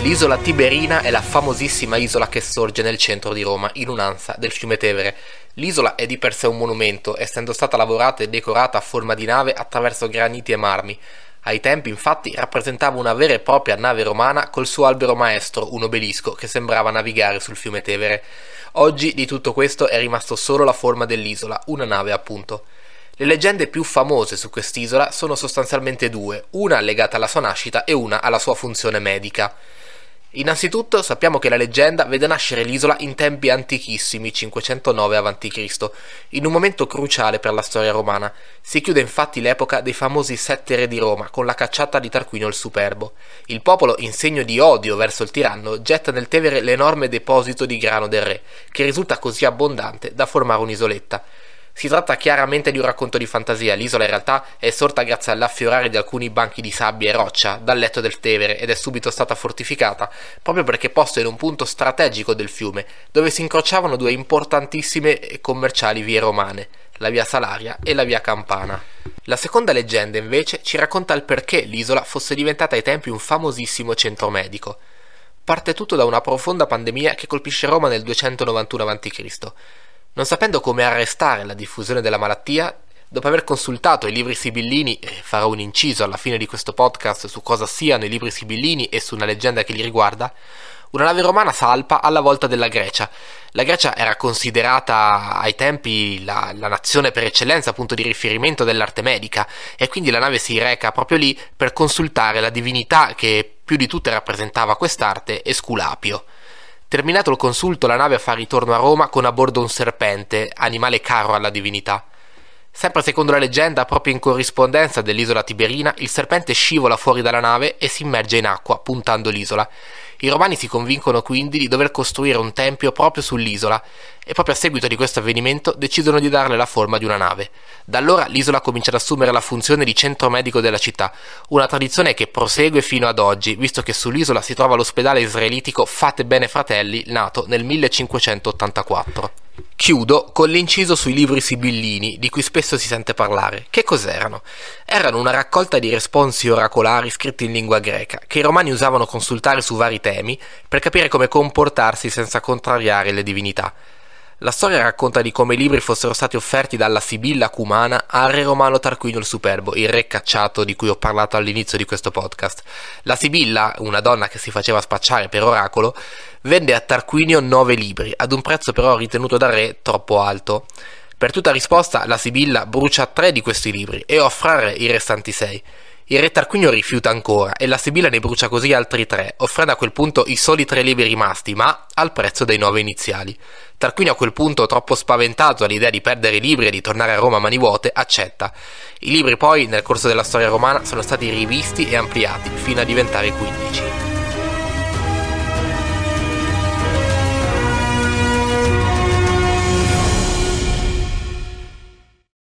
L'isola Tiberina è la famosissima isola che sorge nel centro di Roma, in un'ansa del fiume Tevere. L'isola è di per sé un monumento, essendo stata lavorata e decorata a forma di nave attraverso graniti e marmi. Ai tempi, infatti, rappresentava una vera e propria nave romana col suo albero maestro, un obelisco, che sembrava navigare sul fiume Tevere. Oggi di tutto questo è rimasto solo la forma dell'isola, una nave appunto. Le leggende più famose su quest'isola sono sostanzialmente due, una legata alla sua nascita e una alla sua funzione medica. Innanzitutto sappiamo che la leggenda vede nascere l'isola in tempi antichissimi, 509 a.C., in un momento cruciale per la storia romana. Si chiude infatti l'epoca dei famosi sette re di Roma con la cacciata di Tarquinio il Superbo. Il popolo, in segno di odio verso il tiranno, getta nel Tevere l'enorme deposito di grano del re, che risulta così abbondante da formare un'isoletta. Si tratta chiaramente di un racconto di fantasia, l'isola in realtà è sorta grazie all'affiorare di alcuni banchi di sabbia e roccia dal letto del Tevere ed è subito stata fortificata, proprio perché posta in un punto strategico del fiume, dove si incrociavano due importantissime e commerciali vie romane, la via Salaria e la via Campana. La seconda leggenda invece ci racconta il perché l'isola fosse diventata ai tempi un famosissimo centro medico. Parte tutto da una profonda pandemia che colpisce Roma nel 291 a.C. Non sapendo come arrestare la diffusione della malattia, dopo aver consultato i libri sibillini, e farò un inciso alla fine di questo podcast su cosa siano i libri sibillini e su una leggenda che li riguarda, una nave romana salpa alla volta della Grecia. La Grecia era considerata ai tempi la, la, nazione per eccellenza, punto di riferimento dell'arte medica, e quindi la nave si reca proprio lì per consultare la divinità che più di tutte rappresentava quest'arte, Esculapio. Terminato il consulto, la nave fa ritorno a Roma con a bordo un serpente, animale caro alla divinità. Sempre secondo la leggenda, proprio in corrispondenza dell'isola Tiberina, il serpente scivola fuori dalla nave e si immerge in acqua, puntando l'isola. I romani si convincono quindi di dover costruire un tempio proprio sull'isola e proprio a seguito di questo avvenimento decidono di darle la forma di una nave. Da allora l'isola comincia ad assumere la funzione di centro medico della città, una tradizione che prosegue fino ad oggi, visto che sull'isola si trova l'ospedale israelitico Fate Bene Fratelli, nato nel 1584. Chiudo con l'inciso sui libri sibillini, di cui spesso si sente parlare. Che cos'erano? Erano una raccolta di responsi oracolari scritti in lingua greca, che i romani usavano consultare su vari temi per capire come comportarsi senza contrariare le divinità. La storia racconta di come i libri fossero stati offerti dalla Sibilla Cumana al re romano Tarquinio il Superbo, il re cacciato di cui ho parlato all'inizio di questo podcast. La Sibilla, una donna che si faceva spacciare per oracolo, vende a Tarquinio nove libri, ad un prezzo però ritenuto dal re troppo alto. Per tutta risposta, la Sibilla brucia tre di questi libri e offre al re i restanti sei. Il re Tarquinio rifiuta ancora e la Sibilla ne brucia così altri tre, offrendo a quel punto i soli tre libri rimasti, ma al prezzo dei nove iniziali. Tarquinio a quel punto, troppo spaventato all'idea di perdere i libri e di tornare a Roma a mani vuote, accetta. I libri poi, nel corso della storia romana, sono stati rivisti e ampliati, fino a diventare 15.